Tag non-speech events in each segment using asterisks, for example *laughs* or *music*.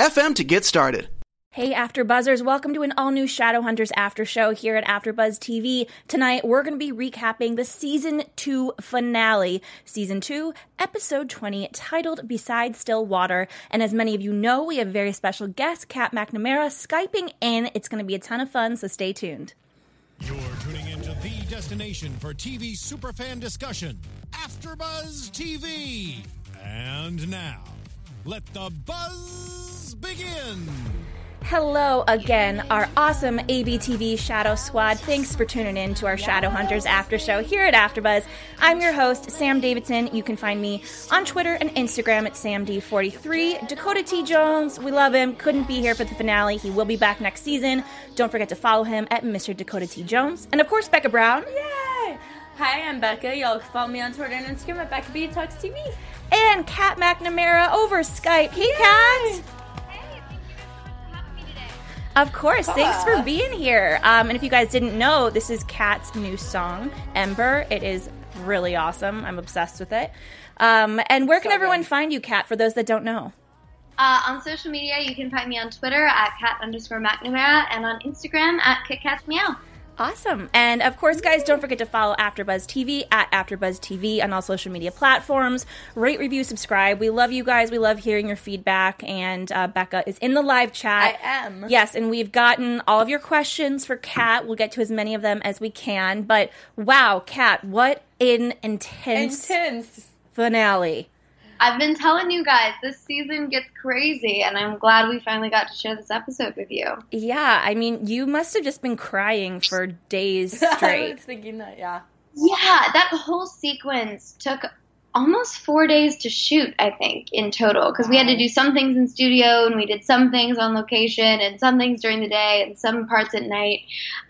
FM to get started. Hey, After Buzzers, welcome to an all new Shadowhunters After Show here at AfterBuzz TV. Tonight, we're going to be recapping the season two finale, season two, episode 20, titled Beside Still Water. And as many of you know, we have a very special guest, Kat McNamara, Skyping in. It's going to be a ton of fun, so stay tuned. You're tuning into the destination for TV superfan discussion, AfterBuzz TV. And now, let the buzz begin. Hello again, our awesome ABTV Shadow Squad. Thanks for tuning in to our Shadowhunters After Show here at AfterBuzz. I'm your host, Sam Davidson. You can find me on Twitter and Instagram at SamD43. Dakota T. Jones, we love him. Couldn't be here for the finale. He will be back next season. Don't forget to follow him at Mr. Dakota T. Jones. And of course, Becca Brown. Yay! Hi, I'm Becca. Y'all follow me on Twitter and Instagram at Becca B Talks TV. And Kat McNamara over Skype. Hey, Kat. Of course. Thanks for being here. Um, and if you guys didn't know, this is Kat's new song, Ember. It is really awesome. I'm obsessed with it. Um, and where can So everyone good. find you, Kat, for those that don't know? Uh, on social media, you can find me on Twitter at cat underscore McNamara and on Instagram at KitKatsMeow. Awesome. And of course, guys, don't forget to follow AfterBuzz TV at AfterBuzz TV on all social media platforms. Rate, review, subscribe. We love you guys. We love hearing your feedback. And uh, Becca is in the live chat. I am. Yes, and we've gotten all of your questions for Kat. We'll get to as many of them as we can. But wow, Kat, what an intense Intense. finale. I've been telling you guys, this season gets crazy, and I'm glad we finally got to share this episode with you. Yeah, I mean, you must have just been crying for days *laughs* I straight. was thinking that, yeah. Yeah, that whole sequence took almost four days to shoot, I think, in total, because we had to do some things in studio, and we did some things on location, and some things during the day, and some parts at night.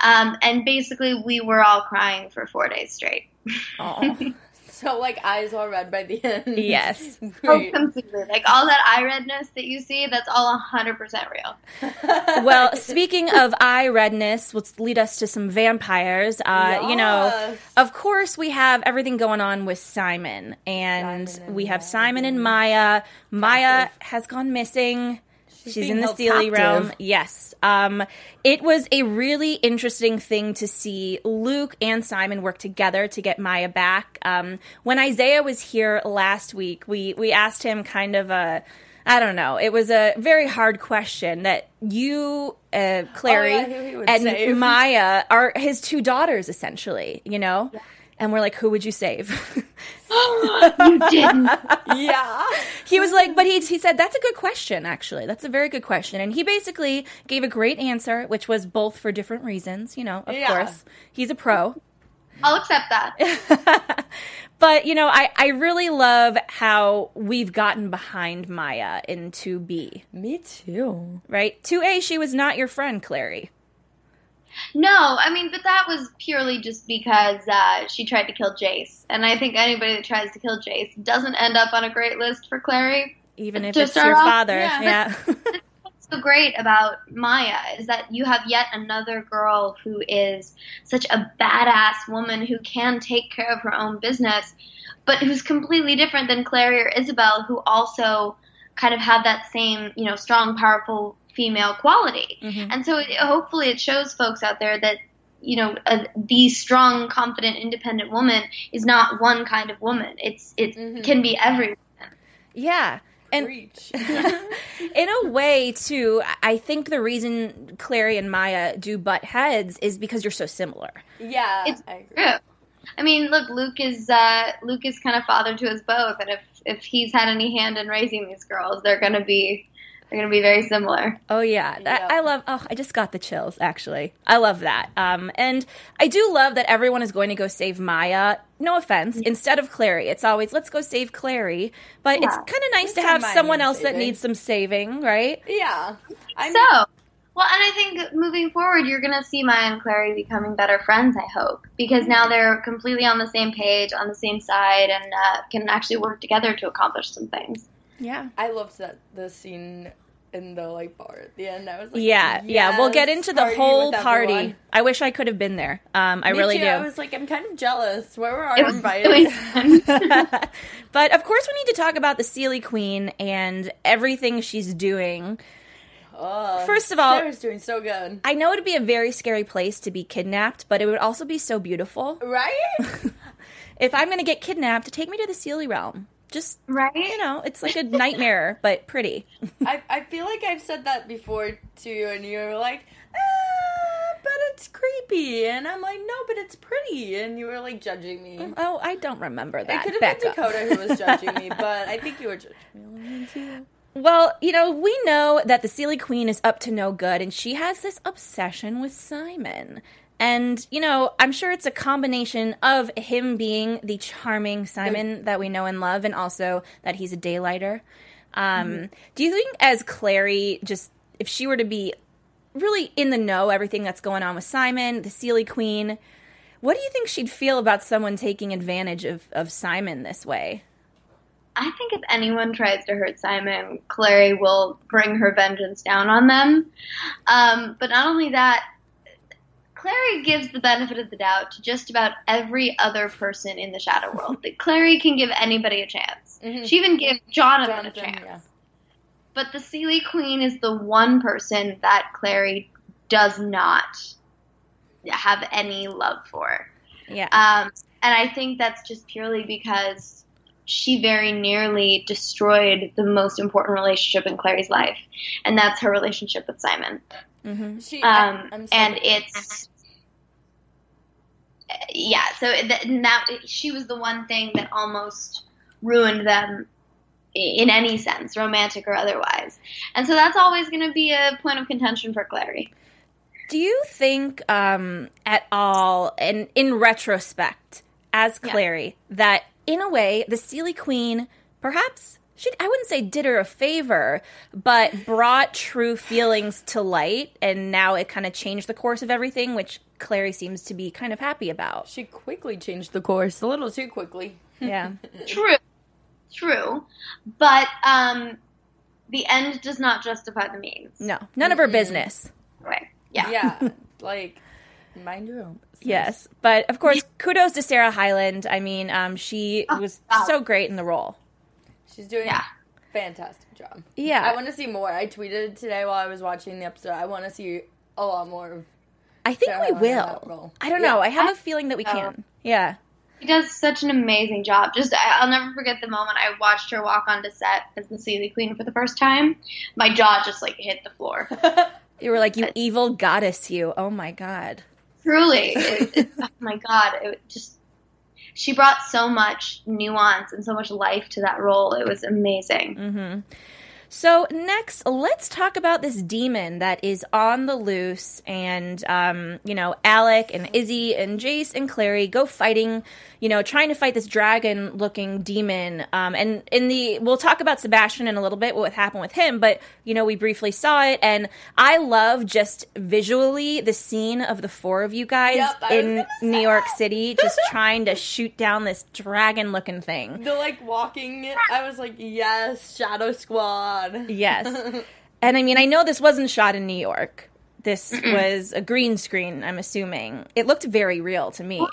Um, and basically, we were all crying for four days straight. *laughs* Aw. So, like, eyes all red by the end. Yes. *laughs* Oh, completely. Like all that eye redness that you see, that's all 100% real. *laughs* well, speaking of eye redness, let's lead us to some vampires. Uh, You know, of course, we have everything going on with Simon, and Simon and we have Maia Simon and Maia. Maia has gone missing. She's, being in the Seelie captive. realm. Yes. Um, it was a really interesting thing to see Luke and Simon work together to get Maia back. Um, when Isaiah was here last week, we we asked him kind of a. I don't know. It was a very hard question that you, uh, Clary, Oh, yeah, who he would and save. Maia are his two daughters, essentially. You know, and we're like, who would you save? *gasps* you didn't. yeah. he was like, but he, he said, that's a good question, actually. That's a very good question. And he basically gave a great answer, which was both for different reasons, you know, of Yeah. course. He's a pro. I'll accept that. *laughs* But, you know, I, I really love how we've gotten behind Maia in 2B, Me too. right? 2A, she was not your friend, Clary. No, I mean, but that was purely just because uh, she tried to kill Jace. And I think anybody that tries to kill Jace doesn't end up on a great list for Clary. Even if it's your off, father. yeah. Yeah. *laughs* What's so great about Maia is that you have yet another girl who is such a badass woman who can take care of her own business, but who's completely different than Clary or Isabelle, who also kind of have that same, you know, strong, powerful female quality. Mhm. And so it, hopefully it shows folks out there that you know a, the strong, confident, independent woman is not one kind of woman. It's it Mhm. can be every yeah. And *laughs* in a way, too, I think the reason Clary and Maia do butt heads is because you're so similar. yeah. It's I agree. true. I mean, look, Luke is uh, Luke is kind of father to us both, and if if he's had any hand in raising these girls, they're going to be They're going to be very similar. Oh yeah, that, Yeah. I love. Oh, I just got the chills. Actually, I love that. Um, and I do love that everyone is going to go save Maia. No offense. Instead of Clary, it's always let's go save Clary. But it's kind of nice This to have someone needs else that needs some saving, right? Yeah. I mean, So, well, and I think moving forward, you're going to see Maia and Clary becoming better friends, I hope, because now they're completely on the same page, on the same side, and uh, can actually work together to accomplish some things. Yeah. I loved that the scene in the like bar at the end. I was like, Yeah, yeah. We'll get into the whole party. everyone. I wish I could have been there. Um, I Me really too. do. I was like, I'm kind of jealous. Where were our invited? *laughs* *laughs* but of course, we need to talk about the Seelie Queen and everything she's doing. Oh, First of all- Sarah's doing so good, I know it'd be a very scary place to be kidnapped, but it would also be so beautiful. right? *laughs* If I'm going to get kidnapped, take me to the Seelie realm. Just, right? you know, it's like a nightmare, *laughs* but pretty. I I feel like I've said that before to you, and you were like, ah, but it's creepy, and I'm like, no, but it's pretty, and you were like judging me. Oh, I don't remember that It could have been Dakota who was judging me, but I *laughs* think you were judging me a little bit too. Well, you know, we know that the Seelie Queen is up to no good, and she has this obsession with Simon. And, you know, I'm sure it's a combination of him being the charming Simon that we know and love, and also that he's a daylighter. Um, Do you think, as Clary, just if she were to be really in the know, everything that's going on with Simon, the Seelie Queen, what do you think she'd feel about someone taking advantage of, of Simon this way? I think if anyone tries to hurt Simon, Clary will bring her vengeance down on them. Um, but not only that, Clary gives the benefit of the doubt to just about every other person in the Shadow World. That Clary can give anybody a chance. Mhm. She even gave Jonathan, a chance. yeah. But the Seelie Queen is the one person that Clary does not have any love for. Yeah. Um, and I think that's just purely because she very nearly destroyed the most important relationship in Clary's life, and that's her relationship with Simon. Hmm She, Um, so and it's yeah. So that, that she was the one thing that almost ruined them in any sense, romantic or otherwise. And so that's always going to be a point of contention for Clary. Do you think um, at all, and in retrospect, as Yeah. Clary, that in a way the Seelie Queen perhaps she I wouldn't say did her a favor, but brought true feelings to light, and now it kind of changed the course of everything, which Clary seems to be kind of happy about. she quickly changed the course, a little too quickly. Yeah. *laughs* True, true, but um, the end does not justify the means. No, none of her business. Right. Yeah. Yeah, *laughs* like mind your own. business. Yes, but of course, kudos to Sarah Hyland. I mean, um, she Oh, was wow. so great in the role. She's doing Yeah. a fantastic job. Yeah. I want to see more. I tweeted today while I was watching the episode. I want to see a lot more of. I think Sarah we Hyland will. I don't Yeah. know. I have a feeling that we Oh. can. Yeah. She does such an amazing job. Just I- I'll never forget the moment I watched her walk onto set as the Seelie Queen for the first time. My jaw just like hit the floor. *laughs* You were like, you evil goddess, you. Oh my god. Truly, it, it, *laughs* oh my god, it just she brought so much nuance and so much life to that role. It was amazing. hmm So next, let's talk about this demon that is on the loose, and um, you know, Alec and Izzy and Jace and Clary go fighting, you know, trying to fight this dragon-looking demon. Um, and in the, we'll talk about Sebastian in a little bit, what happened with him, but you know, we briefly saw it, and I love just visually the scene of the four of you guys Yep, in New York that. City, *laughs* just trying to shoot down this dragon-looking thing. The like walking, I was like, yes, Shadow Squad. Yes. *laughs* And I mean, I know this wasn't shot in New York. This was a green screen, I'm assuming. It looked very real to me.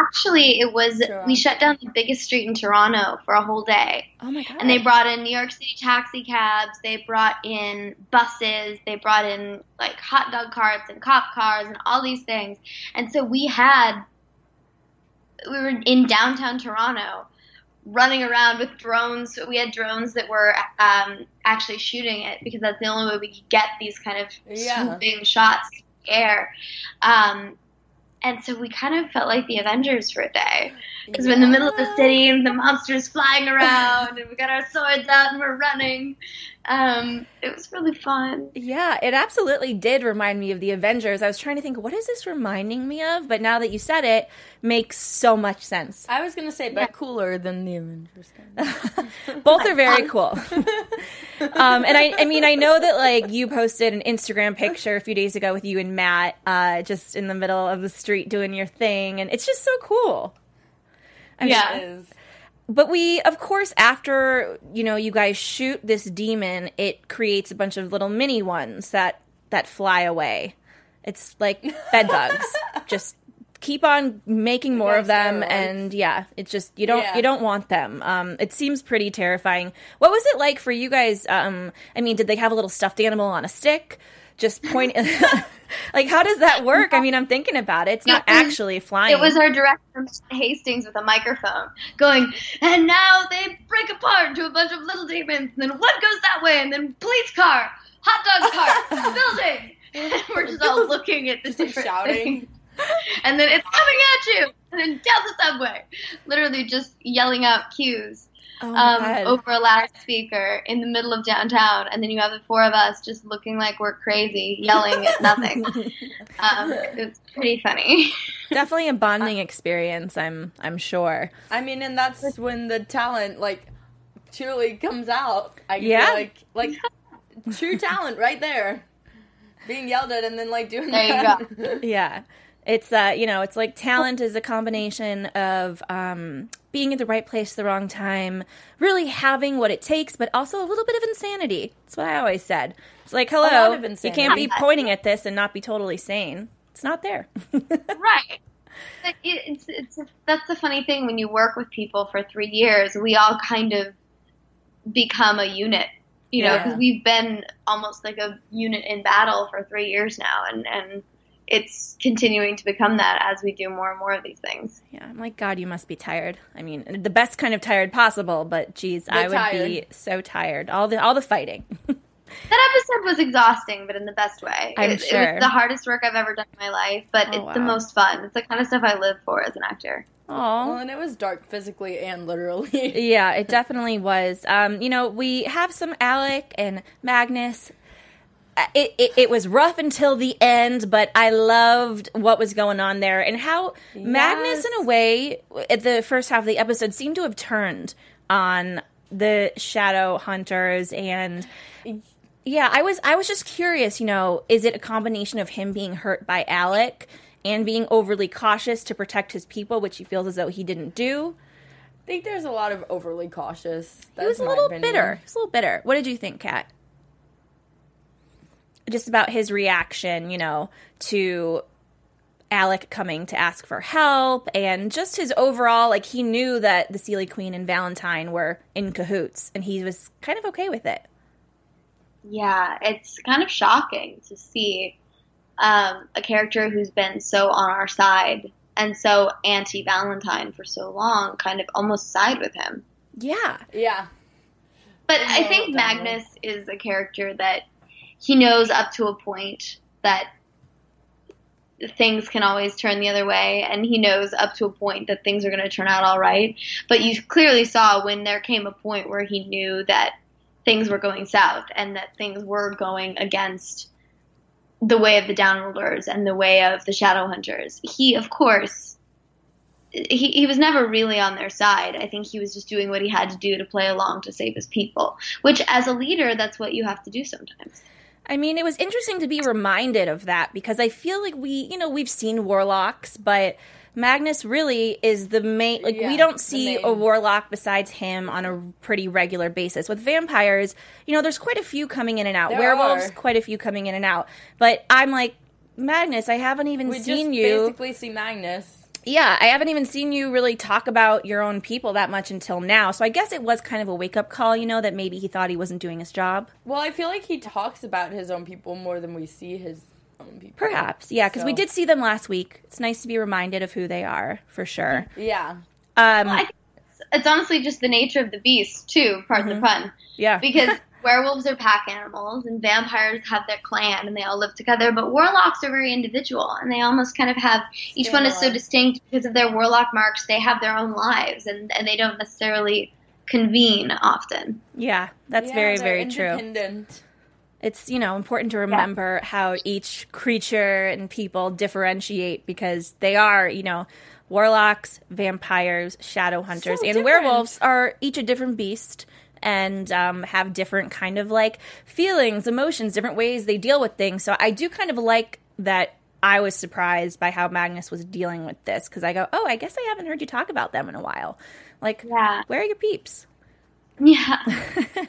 Actually, it was Toronto. we shut down the biggest street in Toronto for a whole day. Oh my god. And they brought in New York City taxi cabs, they brought in buses, they brought in like hot dog carts and cop cars and all these things. And so we had we were in downtown Toronto running around with drones. We had drones that were um, actually shooting it because that's the only way we could get these kind of Yeah. swooping shots in the air. Um, and so we kind of felt like the Avengers for a day. Because we're in the middle of the city and the monsters flying around and we got our swords out and we're running. Um, it was really fun. Yeah, it absolutely did remind me of the Avengers. I was trying to think, what is this reminding me of? But now that you said it, makes so much sense. I was gonna say, but cooler than the Avengers. *laughs* Both are very *laughs* cool. *laughs* um, and I, I mean, I know that like you posted an Instagram picture a few days ago with you and Matt, uh, just in the middle of the street doing your thing, and it's just so cool. I mean, Yeah. But we, of course, after you know you guys shoot this demon, it creates a bunch of little mini ones that that fly away. It's like *laughs* bed bugs. just keep on making more of them, and yeah, it's just you don't Yeah. you don't want them. Um, it seems pretty terrifying. What was it like for you guys? Um, I mean, did they have a little stuffed animal on a stick? Just point. *laughs* like, how does that work? I mean, I'm thinking about it. It's not actually flying. It was our director. Hastings, with a microphone, going, and now they break apart into a bunch of little demons, and then one goes that way, and then police car, hot dog cart, *laughs* building. And we're just all looking at the different shouting. things. And then it's coming at you, and then down the subway. Literally just yelling out cues oh um, over a loudspeaker in the middle of downtown, and then you have the four of us just looking like we're crazy, yelling at nothing. *laughs* um, it's pretty funny. Definitely a bonding experience. I'm I'm sure. I mean, and that's when the talent like truly comes out. I Yeah. feel like like true talent right there, being yelled at and then like doing. There you that. *laughs* Yeah. It's uh, you know, it's like talent is a combination of um, being at the right place at the wrong time, really having what it takes, but also a little bit of insanity. That's what I always said. It's like, hello, you can't be pointing at this and not be totally sane. It's not there. *laughs* right. It, it's it's that's the funny thing when you work with people for three years, we all kind of become a unit, you know, Yeah. because we've been almost like a unit in battle for three years now, and and it's continuing to become that as we do more and more of these things. yeah, I'm like, God, you must be tired. I mean, the best kind of tired possible, but geez, I would be so tired. All the all the fighting. *laughs* That episode was exhausting, but in the best way. I'm it, it sure. was the hardest work I've ever done in my life, but Oh, it's the most fun. It's the kind of stuff I live for as an actor. Oh, Well, and it was dark physically and literally. *laughs* Yeah, it definitely was. Um, you know, we have some Alec and Magnus. It, it, it was rough until the end, but I loved what was going on there and how Magnus, in a way, at the first half of the episode, seemed to have turned on the Shadow Hunters and. Yeah, I was I was just curious, you know, is it a combination of him being hurt by Alec and being overly cautious to protect his people, which he feels as though he didn't do? I think there's a lot of overly cautious. He was a little opinion. bitter. He was a little bitter. What did you think, Kat? Just about his reaction, you know, to Alec coming to ask for help and just his overall like he knew that the Seelie Queen and Valentine were in cahoots and he was kind of okay with it. Yeah, it's kind of shocking to see um, a character who's been so on our side and so anti Valentine for so long kind of almost side with him. Yeah. Yeah. But I think. Magnus is a character that he knows up to a point that things can always turn the other way, and he knows up to a point that things are going to turn out all right. But you clearly saw when there came a point where he knew that things were going south and that things were going against the way of the downworlders and the way of the shadow hunters. He, of course, he, he was never really on their side. I think he was just doing what he had to do to play along to save his people, which as a leader, that's what you have to do sometimes. I mean, it was interesting to be reminded of that because I feel like we, you know, we've seen warlocks, but Magnus really is the main. Like, Yeah, we don't see a warlock besides him on a pretty regular basis. With vampires, you know, there's quite a few coming in and out. There Werewolves, are. quite a few coming in and out. But I'm like, Magnus, I haven't even We seen you. basically see Magnus. Yeah, I haven't even seen you really talk about your own people that much until now. So I guess it was kind of a wake up call, you know, that maybe he thought he wasn't doing his job. Well, I feel like he talks about his own people more than we see his own people. Perhaps, yeah, because we did see them last week. It's nice to be reminded of who they are, for sure. Yeah. Um, I think it's, it's honestly just the nature of the beast, too, pardon the pun. yeah, Because *laughs* werewolves are pack animals and vampires have their clan and they all live together, but warlocks are very individual and they almost kind of have each one is so distinct because of their warlock marks, they have their own lives and, and they don't necessarily convene often. Yeah, that's Yeah, very, they're very true. It's, you know, important to remember how each creature and people differentiate because they are, you know, warlocks, vampires, shadow hunters, So and different. werewolves are each a different beast and um, have different kind of like feelings, emotions, different ways they deal with things. So I do kind of like that I was surprised by how Magnus was dealing with this because I go, oh, I guess I haven't heard you talk about them in a while. Like, Yeah. where are your peeps? Yeah. *laughs*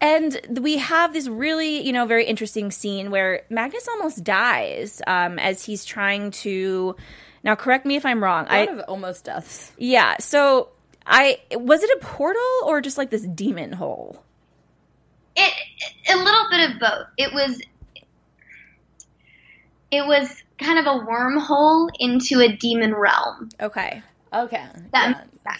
And we have this really, you know, very interesting scene where Magnus almost dies um, as he's trying to. Now, correct me if I'm wrong. A lot I of almost deaths. yeah. So I was it a portal or just like this demon hole? it a little bit of both. It was it was kind of a wormhole into a demon realm. Okay. Okay. That yeah.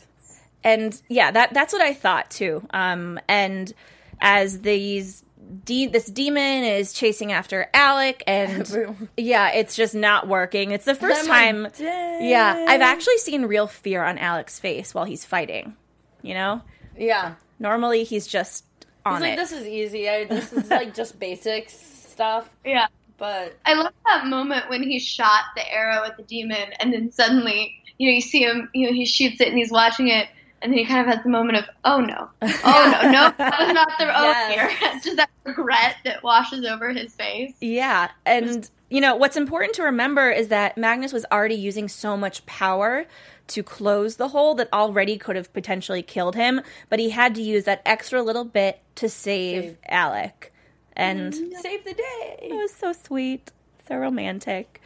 and yeah, that that's what I thought too. Um, and as these de- this demon is chasing after Alec, and *laughs* Everyone- yeah, it's just not working. It's the 1st time. like, yeah, I've actually seen real fear on Alec's face while he's fighting. You know, Yeah. normally he's just on He's like, it. this is easy. I, this is like *laughs* just basics stuff. Yeah. But I love that moment when he shot the arrow at the demon and then suddenly, you know, you see him, you know, he shoots it and he's watching it and then he kind of has the moment of, oh no, *laughs* oh no, no, that was not the oh Yes. here. *laughs* It's just that regret that washes over his face. Yeah, and you know what's important to remember is that Magnus was already using so much power to close the hole that already could have potentially killed him, but he had to use that extra little bit to save, Save. Alec. And save the day. it was so sweet, so romantic.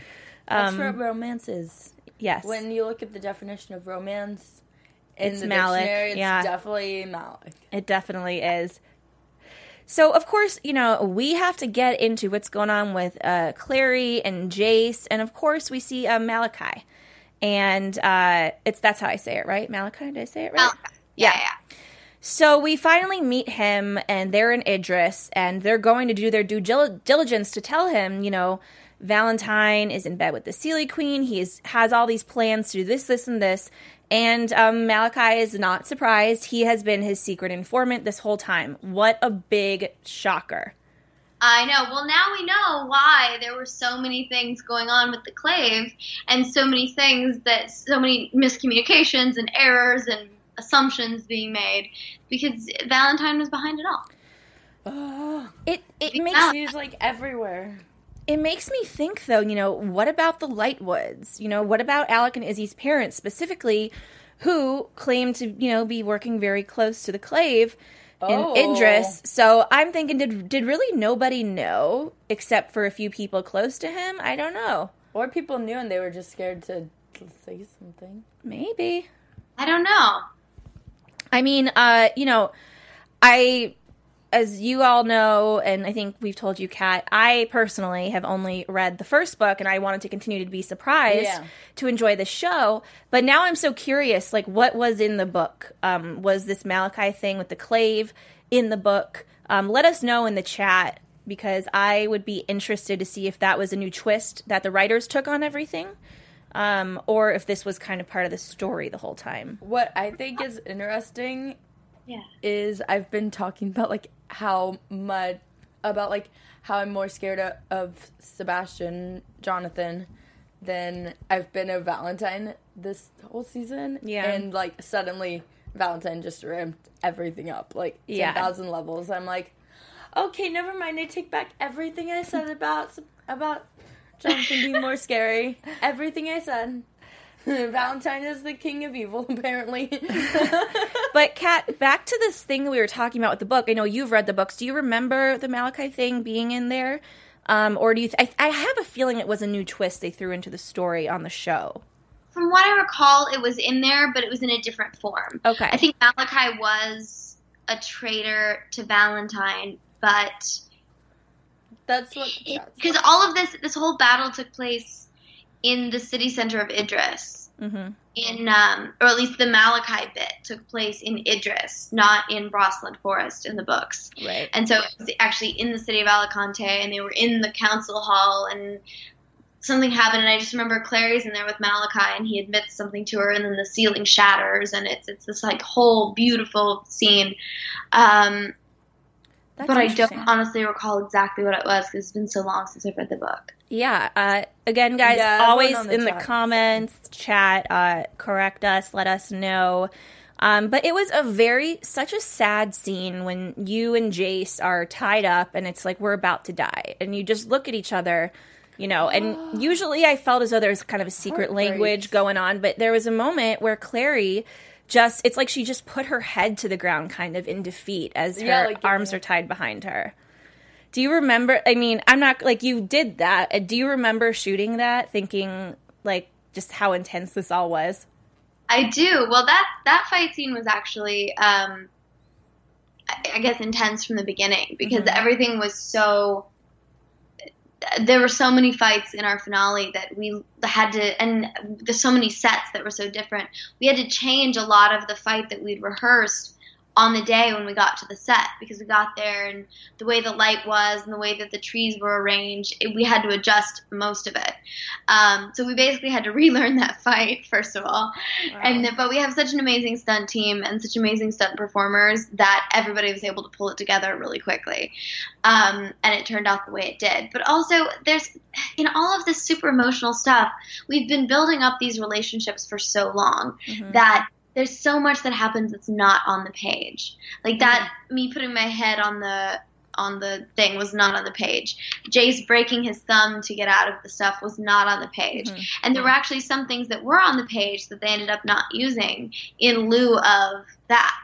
That's Um, what romance is. yes. When you look at the definition of romance in It's the Malec, dictionary, it's yeah. definitely Malec. It definitely is. So, of course, you know, we have to get into what's going on with uh, Clary and Jace. And of course, we see uh, Malachi. And uh, it's that's how I say it, right? Malachi? Did I say it right? Malachi. Yeah, Yeah. yeah. So we finally meet him, and they're in Idris, and they're going to do their due dil- diligence to tell him, you know, Valentine is in bed with the Seelie Queen. He is, has all these plans to do this, this, and this. And um, Malachi is not surprised. He has been his secret informant this whole time. What a big shocker. I know. Well, now we know why there were so many things going on with the clave and so many things that so many miscommunications and errors and assumptions being made because Valentine was behind it all. Oh, It it Yeah. makes he's like everywhere. It makes me think though, you know, what about the Lightwoods? You know, what about Alec and Izzy's parents specifically who claim to, you know, be working very close to the clave in Oh. Idris. So I'm thinking did did really nobody know except for a few people close to him? I don't know. Or people knew and they were just scared to say something. Maybe. I don't know. I mean, uh, you know, I, as you all know, and I think we've told you, Kat, I personally have only read the first book, and I wanted to continue to be surprised Yeah. to enjoy the show. But now I'm so curious, like, what was in the book? Um, was this Malachi thing with the clave in the book? Um, let us know in the chat because I would be interested to see if that was a new twist that the writers took on everything. Um, or if this was kind of part of the story the whole time. What I think is interesting Yeah. is I've been talking about like how much about like how I'm more scared of, of Sebastian Jonathan than I've been of Valentine this whole season. Yeah. and like suddenly Valentine just ramped everything up like Yeah. ten thousand levels. I'm like, okay, never mind. I take back everything I said about about Jonathan being more *laughs* scary. Everything I said. *laughs* Valentine is the king of evil, *laughs* apparently. *laughs* But Kat, back to this thing we were talking about with the book. I know you've read the books. Do you remember the Malachi thing being in there, um, or do you? Th- I, I have a feeling it was a new twist they threw into the story on the show. From what I recall, it was in there, but it was in a different form. Okay. I think Malachi was a traitor to Valentine, but That's what. because all of this this whole battle took place in the city center of Idris. Hmm In um, or at least the Malachi bit took place in Idris, not in Brocelind Forest in the books. Right. And so it was actually in the city of Alicante, and they were in the council hall, and something happened, and I just remember Clary's in there with Malachi, and he admits something to her, and then the ceiling shatters, and it's it's this like whole beautiful scene. Um, That's but I don't honestly recall exactly what it was because it's been so long since I've read the book. Yeah. Uh, again, guys, Yeah, always the in the comments, chat, uh, correct us, let us know. Um, but it was a very, such a sad scene when you and Jace are tied up and it's like we're about to die. And you just look at each other, you know. And *gasps* usually I felt as though there was kind of a secret Heart language breaks. going on. But there was a moment where Clary just, it's like she just put her head to the ground kind of in defeat as her Yeah, like, arms yeah. are tied behind her. Do you remember? I mean, I'm not like you did that. Uh, Do you remember shooting that, thinking like just how intense this all was? I do. Well, that that fight scene was actually, um, I, guess, intense from the beginning because Mhm. everything was so. There were so many fights in our finale that we had to, and there's so many sets that were so different. We had to change a lot of the fight that we'd rehearsed on the day when we got to the set because we got there and the way the light was and the way that the trees were arranged, it, we had to adjust most of it. Um, so we basically had to *laughs* relearn that fight first of all, and then, but we have such an amazing stunt team and such amazing stunt performers that everybody was able to pull it together really quickly, um, and it turned out the way it did. But also, there's in all of this super emotional stuff, we've been building up these relationships for so long Mhm. that there's so much that happens that's not on the page. Like that, me putting my head on the on the thing was not on the page. Jace breaking his thumb to get out of the stuff was not on the page. Mhm. And there were actually some things that were on the page that they ended up not using in lieu of that.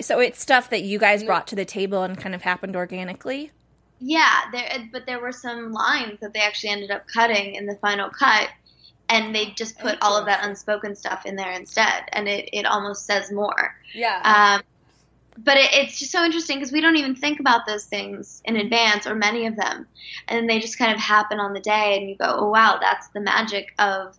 So it's stuff that you guys brought to the table and kind of happened organically. Yeah, there, but there were some lines that they actually ended up cutting in the final cut, and they just put all of that unspoken stuff in there instead, and it, it almost says more. Yeah. Um, but it, it's just so interesting because we don't even think about those things in advance, or many of them, and they just kind of happen on the day, and you go, "Oh wow, that's the magic of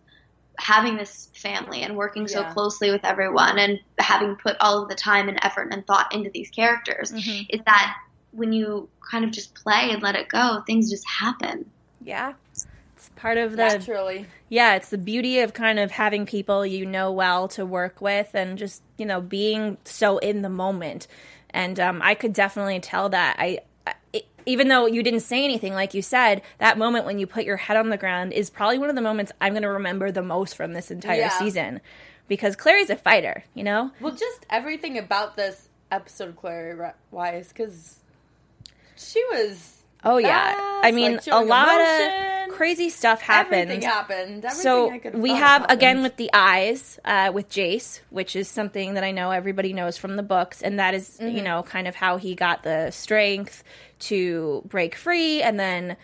having this family and working so Yeah. closely with everyone, and having put all of the time and effort and thought into these characters." Mhm. Is that when you kind of just play and let it go, things just happen. Yeah, it's part of the Naturally. yeah. It's the beauty of kind of having people you know well to work with, and just you know being so in the moment. And um, I could definitely tell that I. I even though you didn't say anything, like you said, that moment when you put your head on the ground is probably one of the moments I'm going to remember the most from this entire Yeah. season, because Clary's a fighter, you know. Well, just everything about this episode, Clary wise, because she was. Oh yeah, fast, I mean like, a lot of crazy stuff happened. Everything happened. Everything I so we have happened. again with the eyes uh, with Jace, which is something that I know everybody knows from the books, and that is, Mm-hmm. you know kind of how he got the strength to break free and then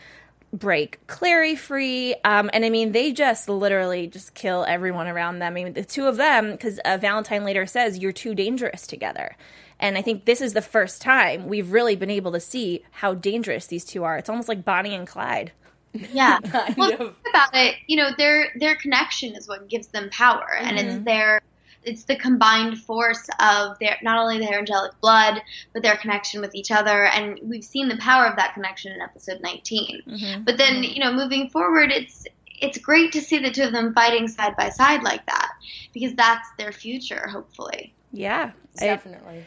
break Clary free. Um, and I mean, they just literally just kill everyone around them. I mean, the two of them, because uh, Valentine later says you're too dangerous together. And I think this is the first time we've really been able to see how dangerous these two are. It's almost like Bonnie and Clyde. *laughs* Yeah. *laughs* Well, of. think about it, you know, their their connection is what gives them power, and it's their it's the combined force of their not only their angelic blood, but their connection with each other, and we've seen the power of that connection in episode 19. Mm-hmm. But then, you know, moving forward, it's it's great to see the two of them fighting side by side like that because that's their future, hopefully. Yeah. I- Definitely.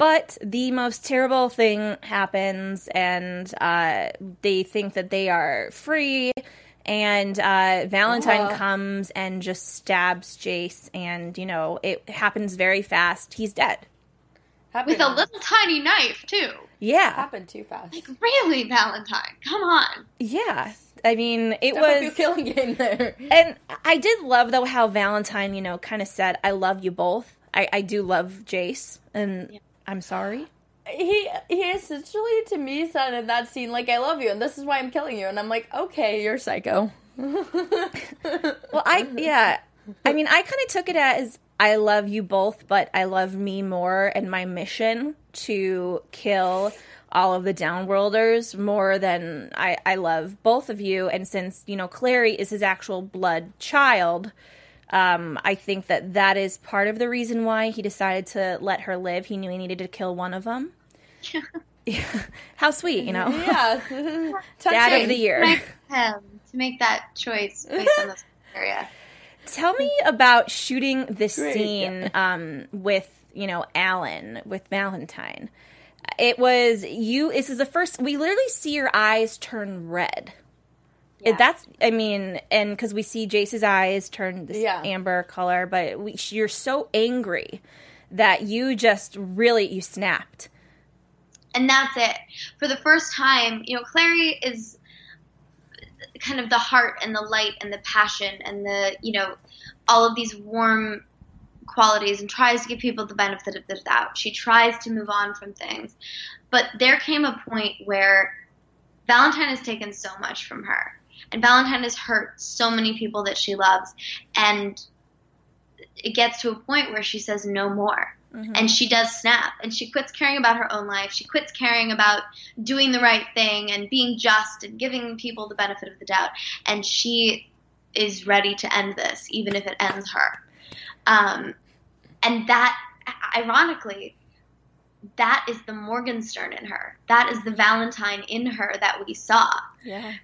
But the most terrible thing happens, and uh, they think that they are free. And uh, Valentine comes and just stabs Jace, and you know it happens very fast. He's dead. Happened, With a little tiny knife, too. Yeah, it happened too fast. Like really, Valentine? Come on. yeah. I mean, it Step up your was. killing game there. And I did love though how Valentine, you know, kind of said, "I love you both." I, I do love Jace, and I'm sorry. he he essentially to me said in that scene like I love you and this is why I'm killing you and I'm like okay you're psycho. Well, I yeah. I mean, I kind of took it as I love you both, but I love me more and my mission to kill all of the downworlders more than I, I love both of you. And since, you know, Clary is his actual blood child, um, I think that that is part of the reason why he decided to let her live. He knew he needed to kill one of them. *laughs* *laughs* How sweet, you know? yeah, *laughs* Dad of the year. Him. to make that choice based on this area. Tell me about shooting this Great, scene um, with you know Alan with Valentine. It was you. This is the first we literally see your eyes turn red. Yeah. That's I mean, and because we see Jace's eyes turn this Yeah. amber color, but we, you're so angry that you just really you snapped. and that's it. For the first time, you know, Clary is kind of the heart and the light and the passion and the, you know, all of these warm qualities and tries to give people the benefit of the doubt. She tries to move on from things. But there came a point where Valentine has taken so much from her. And Valentine has hurt so many people that she loves. And it gets to a point where she says no more. And she does snap. And she quits caring about her own life. She quits caring about doing the right thing and being just and giving people the benefit of the doubt. And she is ready to end this even if it ends her. Um, and that ironically that is the morgenstern in her. That is the valentine in her that we saw. Yeah.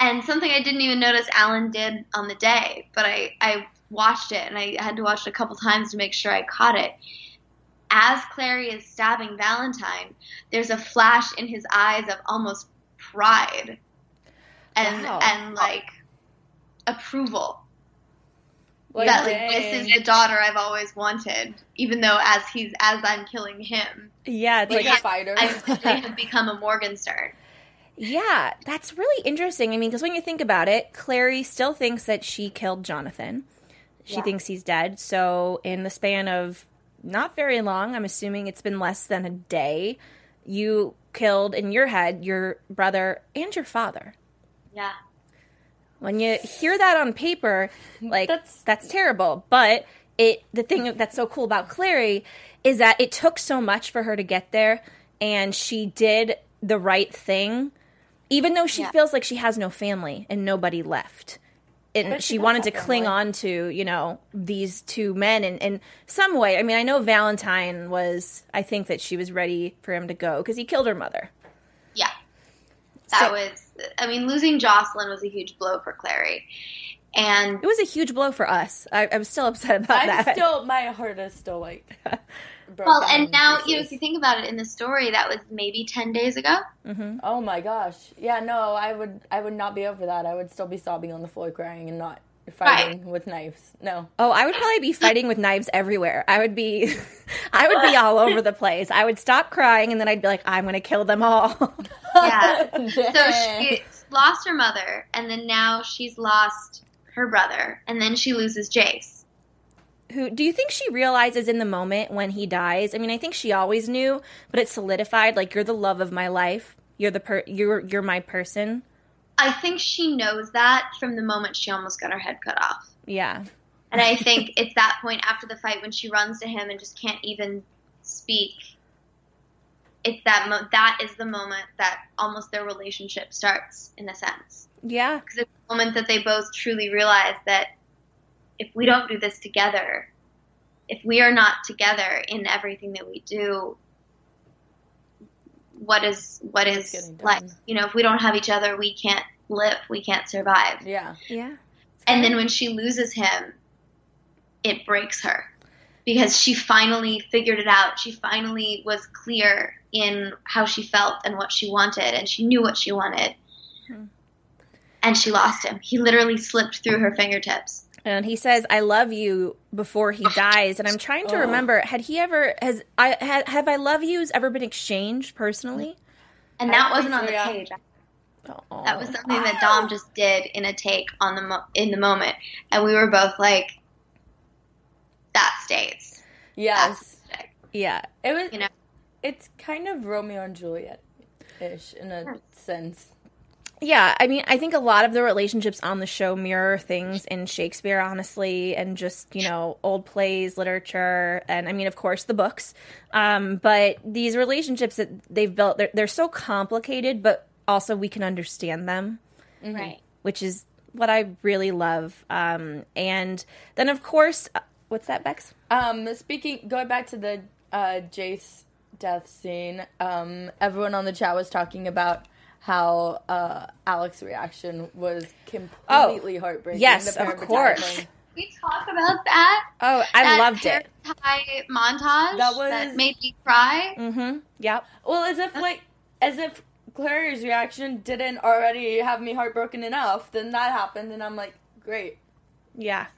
And something I didn't even notice Alan did on the day, but I, I watched it and I had to watch it a couple times to make sure I caught it. As Clary is stabbing Valentine, there's a flash in his eyes of almost pride and Wow. and like approval. Like, that like this is the daughter I've always wanted, even though as he's as I'm killing him, Yeah, it's like like a fighter. I *laughs* essentially have become a Morgenstern. Yeah, that's really interesting. I mean, because when you think about it, Clary still thinks that she killed Jonathan. She Yeah. thinks he's dead. So, in the span of not very long, I'm assuming it's been less than a day, you killed in your head your brother and your father. Yeah. When you hear that on paper, *laughs* like That's- that's terrible. But it the thing that's so cool about Clary is that it took so much for her to get there, and she did the right thing, even though she Yeah. feels like she has no family and nobody left. And she she wanted to cling family. on to, you know, these two men in, in some way. I mean, I know Valentine was, I think that she was ready for him to go because he killed her mother. Yeah. That So- was, I mean, losing Jocelyn was a huge blow for Clary. And It was a huge blow for us. I, I was still upset about I'm that. still, my heart is still like. *laughs* broken well, and in now, you know, if you think about it in the story, that was maybe 10 days ago. Mm-hmm. Oh my gosh. Yeah, no, I would I would not be over that. I would still be sobbing on the floor crying and not fighting with knives. No. Oh, I would probably be fighting with knives everywhere. I would be, *laughs* I would be all over the place. I would stop crying and then I'd be like, I'm going to kill them all. *laughs* Yeah. so *laughs* she lost her mother, and then now she's lost her brother, and then she loses Jace. Who do you think she realizes in the moment when he dies? I mean, I think she always knew, but it solidified. Like you're the love of my life. You're the per. You're you're my person. I think she knows that from the moment she almost got her head cut off. Yeah. And I think *laughs* it's that point after the fight when she runs to him and just can't even speak. It's that mo- that is the moment that almost their relationship starts in a sense. Yeah. Because it's the moment that they both truly realize that if we don't do this together, if we are not together in everything that we do, what is what What's is life? You know, if we don't have each other, we can't live. We can't survive. Yeah. Yeah. And then when she loses him, it breaks her because she finally figured it out. She finally was clear in how she felt and what she wanted, and she knew what she wanted. Hmm. And she lost him. He literally slipped through her fingertips. And he says, "I love you" before he dies. And I'm trying to Oh. remember. Had he ever has I had have I love yous ever been exchanged personally? And that think wasn't on the yeah. page. Oh. That was something that Dom just did in a take on the mo- in the moment, and we were both like, "That stays." Yes. That's yeah. It was You know. it's kind of Romeo and Juliet ish in a hmm. sense. Yeah, I mean, I think a lot of the relationships on the show mirror things in Shakespeare, honestly, and just, you know, old plays, literature, and I mean, of course, the books. Um, but these relationships that they've built, they're, they're so complicated, but also we can understand them, Right. which is what I really love. Um, and then, of course, uh, what's that, Bex? Um, speaking, going back to the uh, Jace death scene, um, everyone on the chat was talking about how uh, Alec's reaction was completely heartbreaking. yes, of parabattalion. course. we talk about that? Oh, I that loved it. hair tie montage That was- made me cry. Mm-hmm. Yep. Well, as if like as if Clary's reaction didn't already have me heartbroken enough, then that happened, and I'm like, great. Yeah.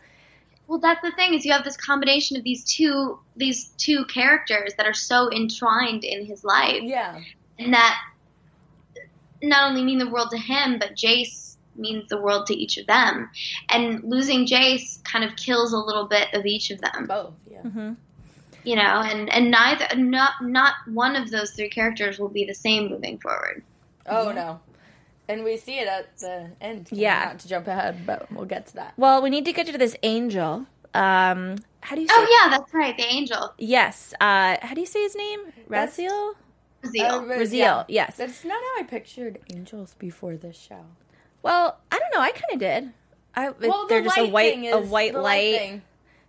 Well, that's the thing is you have this combination of these two these two characters that are so entwined in his life, Yeah. and that not only mean the world to him, but Jace means the world to each of them. And losing Jace kind of kills a little bit of each of them, Both. Yeah. Mm-hmm. you know. And and neither not not one of those three characters will be the same moving forward. Oh no. And we see it at the end. Yeah. Not to jump ahead, but we'll get to that. Well, we need to get to this angel. Um, how do you say? Oh yeah, that's right, the angel Yes. Uh, how do you say his name? That's- Raziel. Uh, Raziel. yeah. Yes. That's not how I pictured angels before this show. Well, I don't know. I kind of did. I, Well, they're the just a white, a white light.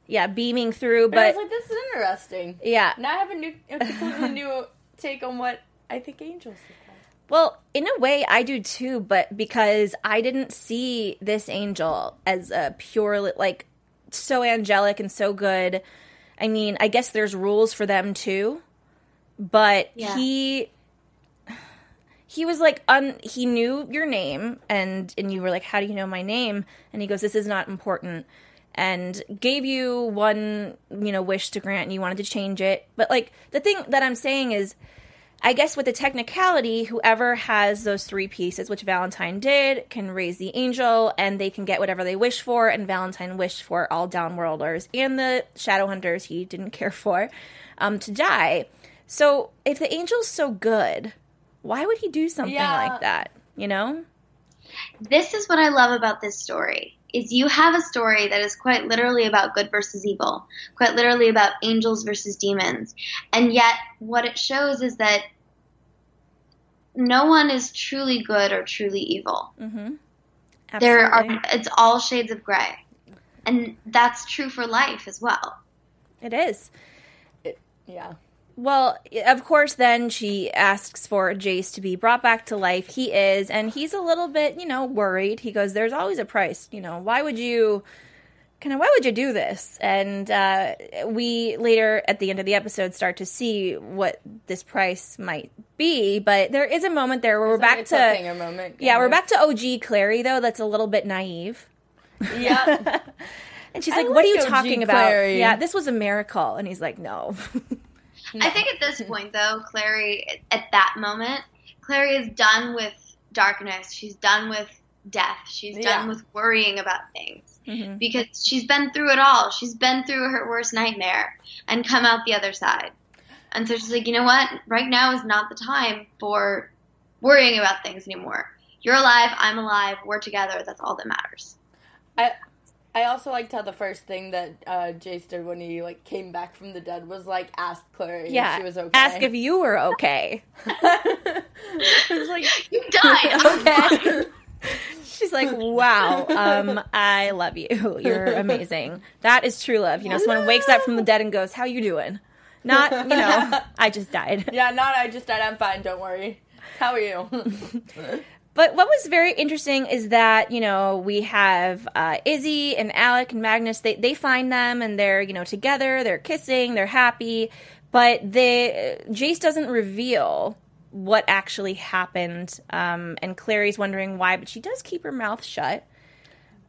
yeah, beaming through. But I was like, this is interesting. yeah, Now I have a new, a *laughs* completely new take on what I think angels look like. Well, in a way, I do too, but because I didn't see this angel as a purely like so angelic and so good. I mean, I guess there's rules for them too, but Yeah. he he was like un he knew your name and and you were like how do you know my name and he goes this is not important and gave you one you know wish to grant and you wanted to change it but like the thing that i'm saying is I guess with the technicality, whoever has those three pieces, which Valentine did, can raise the angel and they can get whatever they wish for. And Valentine wished for all downworlders and the shadow hunters he didn't care for um, to die. So if the angel's so good, why would he do something Yeah. like that? You know? this is what I love about this story is you have a story that is quite literally about good versus evil, quite literally about angels versus demons. And yet what it shows is that no one is truly good or truly evil. Mm-hmm. There are it's all shades of gray. And that's true for life as well. It is. Yeah. Well, of course, then she asks for Jace to be brought back to life. He is, and he's a little bit, you know, worried. He goes, "There's always a price. You know, why would you, kind of, why would you do this?" And uh, we later at the end of the episode start to see what this price might be. But there is a moment there where we're back a to, cliffhanger moment. yeah, kind we're back to OG Clary though. That's a little bit naive. Yeah. *laughs* And she's I like, "What are you OG talking about?" Yeah, this was a miracle. And he's like, "No." *laughs* I think at this *laughs* point, though, Clary, at that moment, Clary is done with darkness. She's done with death. She's done Yeah. with worrying about things Mhm. because she's been through it all. She's been through her worst nightmare and come out the other side. And so she's like, you know what? Right now is not the time for worrying about things anymore. You're alive. I'm alive. We're together. That's all that matters. I I also liked how the first thing that uh, Jace did when he like came back from the dead was like ask Clary Yeah, if she was okay. ask if you were okay. *laughs* it was like You died. *laughs* okay. She's like, wow, um, I love you. You're amazing. That is true love. You know, someone wakes up from the dead and goes, how you doing? Not, you know, *laughs* I just died. yeah, not I just died. I'm fine. Don't worry. How are you? But what was very interesting is that, you know, we have uh, Izzy and Alec and Magnus. They, they find them and they're, you know, together. They're kissing. They're happy. But they, Jace doesn't reveal what actually happened. Um, and Clary's wondering why, but she does keep her mouth shut.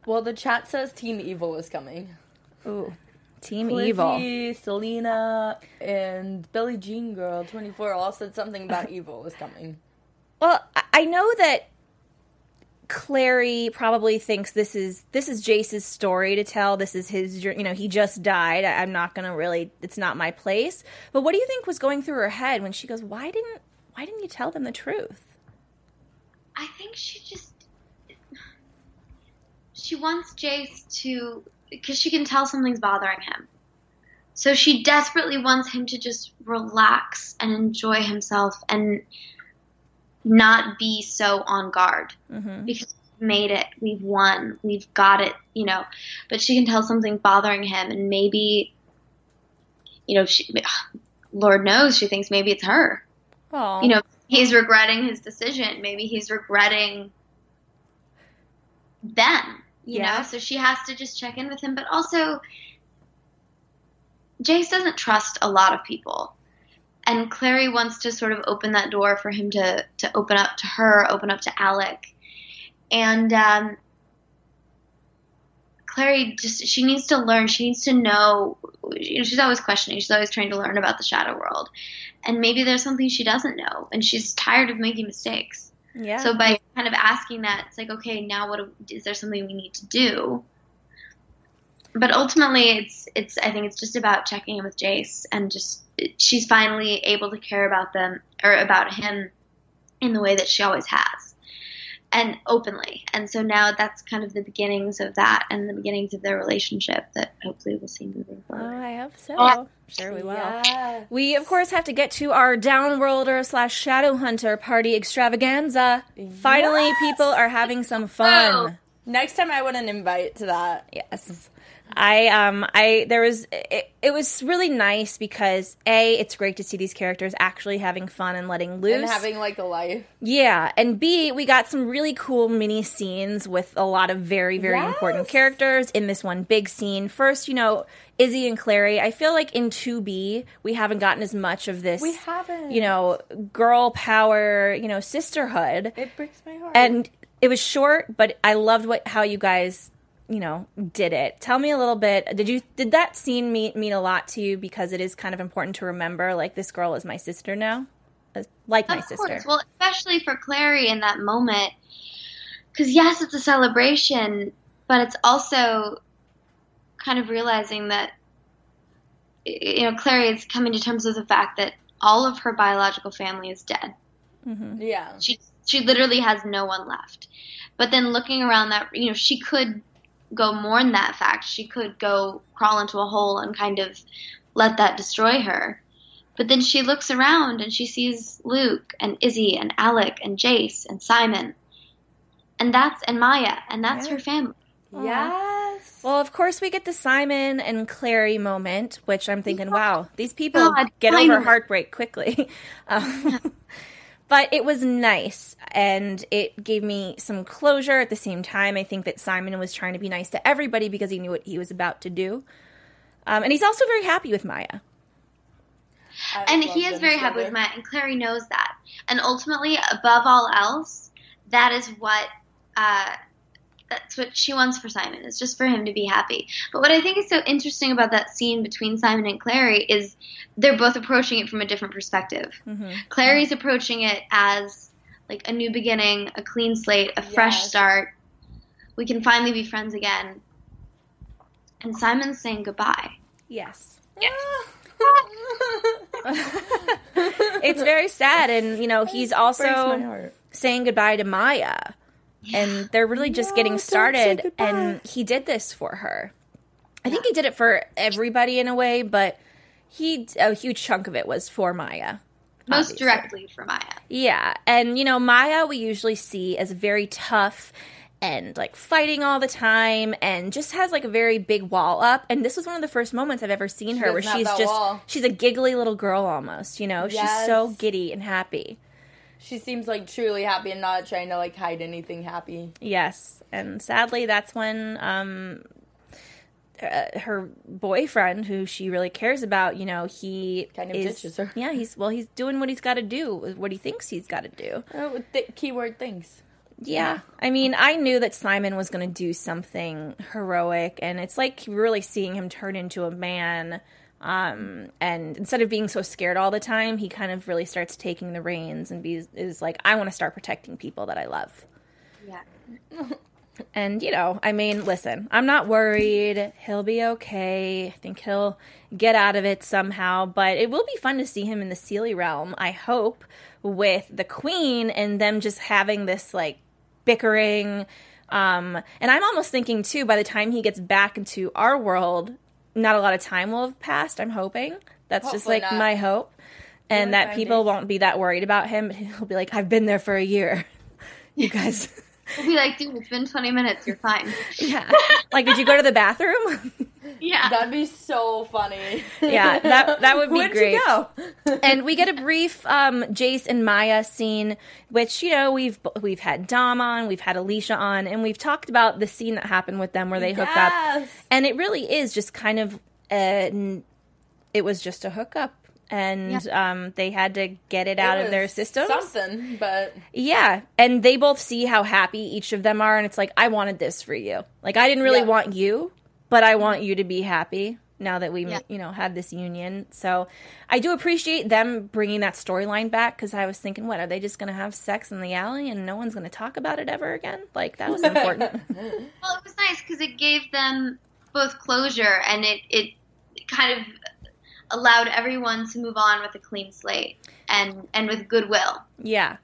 well, the chat says Team Evil is coming. Ooh, Team Evil. Selena, and Billie Jean Girl 24 all said something about *laughs* evil is coming. Well, I know that Clary probably thinks this is this is Jace's story to tell. This is his, you know, he just died. I- I'm not gonna really. It's not my place. But what do you think was going through her head when she goes, "Why didn't Why didn't you tell them the truth?" I think she just she wants Jace to because she can tell something's bothering him. So she desperately wants him to just relax and enjoy himself and not be so on guard hmm because we've made it, we've won, we've got it, you know. But she can tell something bothering him and maybe you know, she Lord knows she thinks maybe it's her Oh, you know, he's regretting his decision. Maybe he's regretting them, you Yeah. know? So she has to just check in with him. But also, Jace doesn't trust a lot of people. And Clary wants to sort of open that door for him to, to open up to her, open up to Alec. And um, Clary just, she needs to learn, she needs to know. You know, she's always questioning, she's always trying to learn about the shadow world. And maybe there's something she doesn't know, and she's tired of making mistakes. Yeah. So by kind of asking that, it's like, okay, now what do- is there something we need to do? But ultimately, it's it's. I think it's just about checking in with Jace, and just she's finally able to care about them or about him in the way that she always has, and openly. And so now that's kind of the beginnings of that, and the beginnings of their relationship that hopefully we'll see moving forward. oh. I hope so. Yeah. Sure, we will. Yeah. We, of course, have to get to our Downworlder slash Shadow Hunter party extravaganza. Finally, people are having some fun. Next time I want an invite to that. Yes. I um I there was it, it was really nice because a it's great to see these characters actually having fun and letting loose And having like a life. yeah and b we got some really cool mini scenes with a lot of very very important characters in this one big scene first you know Izzy and Clary I feel like in 2B we haven't gotten as much of this We haven't. you know girl power you know sisterhood It breaks my heart. and it was short but i loved what how you guys you know did it tell me a little bit did you did that scene mean mean a lot to you because it is kind of important to remember like this girl is my sister now Uh, like my of sister course. Well, especially for Clary in that moment, because yes, it's a celebration, but it's also kind of realizing that you know Clary is coming to terms with the fact that all of her biological family is dead. yeah. She she literally has no one left. But then looking around that, you know, she could go mourn that fact. She could go crawl into a hole and kind of let that destroy her. But then she looks around and she sees Luke and Izzy and Alec and Jace and Simon. And that's and Maia and that's Yeah. her family. Yes. well of course we get the simon and clary moment which i'm thinking wow these people God, get over heartbreak quickly *laughs* um, but it was nice and it gave me some closure at the same time i think that simon was trying to be nice to everybody because he knew what he was about to do um, and he's also very happy with maia I and he is them very happy with together. Matt, and Clary knows that. And ultimately, above all else, that is what uh, that's what she wants for Simon. Is just for him to be happy. But what I think is so interesting about that scene between Simon and Clary is they're both approaching it from a different perspective. Mm-hmm. Clary's approaching it as like a new beginning, a clean slate, a fresh Yes. start. We can finally be friends again. And Simon's saying goodbye. yes *laughs* it's very sad and you know he's also saying goodbye to maia and they're really just No, getting started. And he did this for her. I think he did it for everybody in a way but he a huge chunk of it was for maia Most obviously. directly for Maia. yeah. And you know maia we usually see as very tough and like fighting all the time and just has like a very big wall up. And this was one of the first moments i've ever seen her where she's just wall. she's a giggly little girl almost you know? She's so giddy and happy She seems like truly happy and not trying to like hide anything happy. Yes, and sadly, that's when um, uh, her boyfriend, who she really cares about, you know, he Kind of is, ditches her. Yeah, he's well, he's doing what he's got to do, what he thinks he's got to do. Oh, th- keyword things. Yeah, I mean, I knew that Simon was going to do something heroic, and it's like really seeing him turn into a man. Um, and instead of being so scared all the time, he kind of really starts taking the reins and be is like, I want to start protecting people that I love. Yeah. And, you know, I mean, listen, I'm not worried. He'll be okay. I think he'll get out of it somehow. But it will be fun to see him in the Seelie realm, I hope, with the Queen and them just having this, like, bickering. Um, and I'm almost thinking, too, by the time he gets back into our world, not a lot of time will have passed, I'm hoping. That's just, like, not. my hope. And that people days. won't be that worried about him. *laughs* He'll be like, I've been there for a year. *laughs* you guys. We'll be like, dude, it's been 20 minutes. You're fine. *laughs* Yeah. Like, did you go to the bathroom? Yeah. That'd be so funny. Yeah, that- that would be Where'd great. You go? *laughs* and we get a brief um, Jace and Maia scene, which you know we've we've had Dom on, we've had Alisha on, and we've talked about the scene that happened with them where they hook up, and it really is just kind of, uh, n- it was just a hookup, and um, they had to get it out It of their system. Something, but Yeah, and they both see how happy each of them are, and it's like I wanted this for you. Like I didn't really Yeah. want you, but I want you to be happy now that we, Yeah. you know, had this union. So I do appreciate them bringing that storyline back because I was thinking, what are they just going to have sex in the alley and no one's going to talk about it ever again? Like that was important. *laughs* Well, it was nice because it gave them both closure and it, it kind of allowed everyone to move on with a clean slate and, and with goodwill. yeah.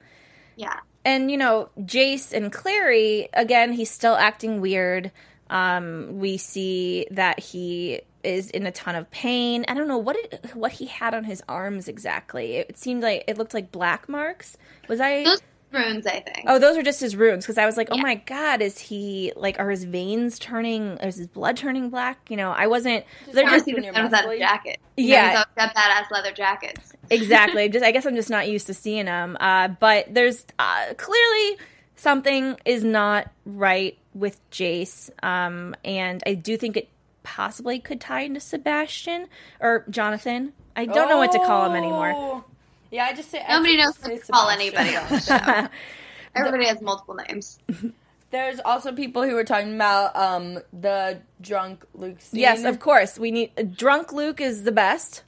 Yeah. and you know jace and clary again he's still acting weird um we see that he is in a ton of pain i don't know what it, what he had on his arms exactly it seemed like it looked like black marks was i Those runes, I think. oh those are just his runes because i was like oh my god is he like are his veins turning is his blood turning black you know i wasn't they're just this you're man without a jacket. Yeah. Never got badass leather jackets. exactly. *laughs* just I guess I'm just not used to seeing them. Uh, but there's uh, clearly something is not right with Jace, um, and I do think it possibly could tie into Sebastian or Jonathan. I don't know what to call him anymore. Oh. Yeah, I just say Nobody knows say what to call anybody on the show. *laughs* Everybody has multiple names. *laughs* There's also people who were talking about um the drunk Luke scene. yes, of course. We need uh, drunk Luke is the best.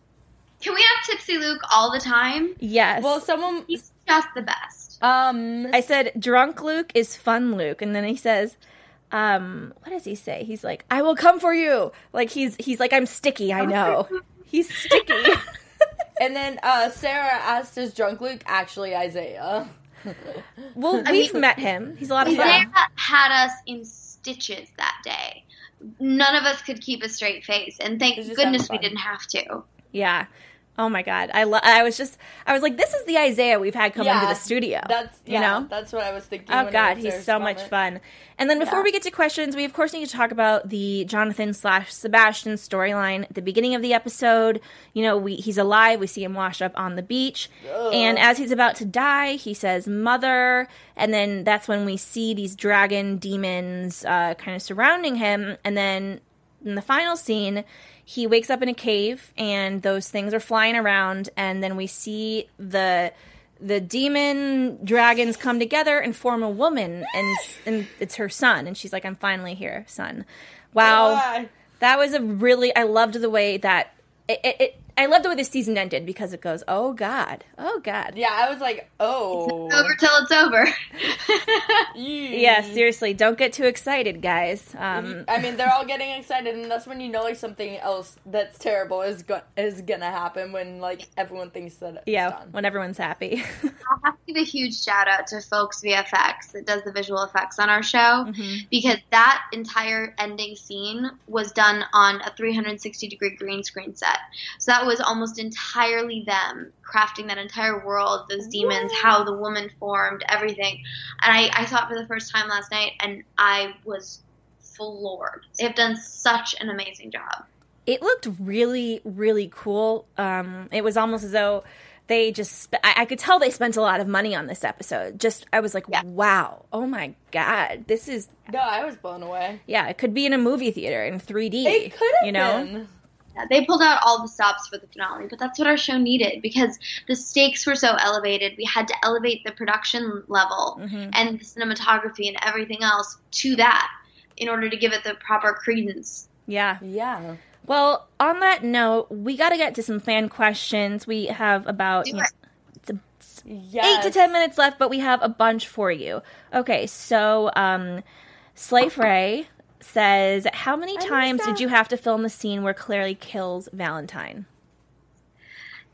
Can we have Tipsy Luke all the time? Yes. Well, someone He's just the best. Um I said drunk Luke is fun Luke, and then he says, um, what does he say? He's like, I will come for you. Like he's he's like, I'm sticky. I know. *laughs* He's sticky. *laughs* and then uh Sarah asked is drunk Luke actually Isaiah? *laughs* well, I we've mean- met him. He's a lot of fun. had us in stitches that day. None of us could keep a straight face, and thank goodness we didn't have to. Yeah. Oh my god. I lo- I was just I was like, this is the Isaiah we've had come into the studio. That's you know. that's what I was thinking. Oh God, he's so much fun. And then before Yeah. we get to questions, we of course need to talk about the Jonathan slash Sebastian storyline at the beginning of the episode. You know, we he's alive. We see him washed up on the beach, and as he's about to die, he says "mother," and then that's when we see these dragon demons uh, kind of surrounding him, and then in the final scene. He wakes up in a cave, and those things are flying around, and then we see the the demon dragons come together and form a woman and and it's her son and she's like i'm finally here son wow Ah. that was a really i loved the way that it, it, it i love the way this season ended because it goes oh god oh god Yeah, I was like, oh. Over till it's over. *laughs* yeah seriously don't get too excited guys um I mean, they're all getting excited, and that's when you know like something else that's terrible is go- is gonna happen when like everyone thinks that it's yeah done. when everyone's happy *laughs* I'll have to give a huge shout out to Folks VFX that does the visual effects on our show Mm-hmm. because that entire ending scene was done on a 360 degree green screen set. So that was almost entirely them crafting that entire world, those demons, how the woman formed, everything. And I, I saw it for the first time last night and I was floored. They have done such an amazing job. it looked really really cool um it was almost as though they just sp- I-, I could tell they spent a lot of money on this episode just i was like Yeah. wow oh my god this is No, I was blown away. yeah it could be in a movie theater in 3d It could have you know been. Yeah, they pulled out all the stops for the finale, but that's what our show needed because the stakes were so elevated. We had to elevate the production level Mhm. and the cinematography and everything else to that in order to give it the proper credence. yeah Yeah. well on that note we got to get to some fan questions we have about you know, it. it's a- Yes. eight to ten minutes left, but we have a bunch for you. Okay, so um, Slay Frey says, "How many missed times did you have to film the scene where Clary kills Valentine?"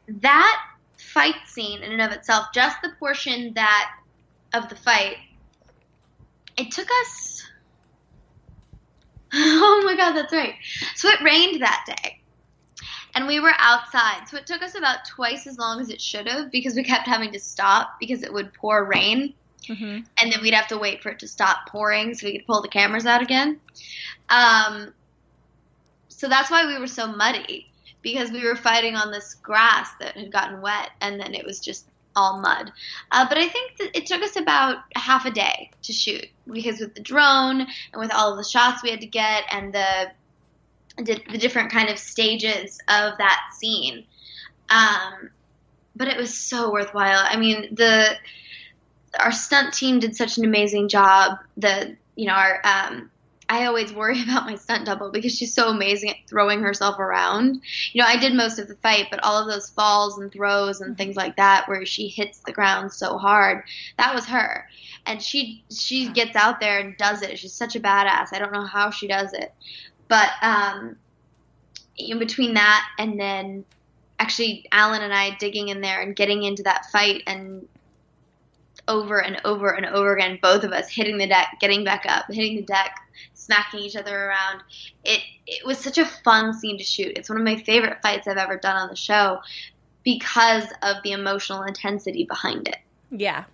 That fight scene in and of itself, just the portion that of the fight, it took us *laughs* Oh my god, that's right. So it rained that day. And we were outside. So it took us about twice as long as it should have because we kept having to stop because it would pour rain. Mm-hmm. And then we'd have to wait for it to stop pouring so we could pull the cameras out again. Um, so that's why we were so muddy because we were fighting on this grass that had gotten wet and then it was just all mud. Uh, but I think that it took us about half a day to shoot because with the drone and with all of the shots we had to get and the the different kind of stages of that scene. Um, but it was so worthwhile. I mean, the our stunt team did such an amazing job. The you know our um, I always worry *laughs* about my stunt double because she's so amazing at throwing herself around. You know, I did most of the fight, but all of those falls and throws and things like that where she hits the ground so hard, that was her. And she she gets out there and does it. She's such a badass. I don't know how she does it. But um in between that and then actually Alan and I digging in there and getting into that fight and over and over and over again, both of us hitting the deck, getting back up, hitting the deck, smacking each other around. It it was such a fun scene to shoot. It's one of my favorite fights I've ever done on the show because of the emotional intensity behind it. Yeah.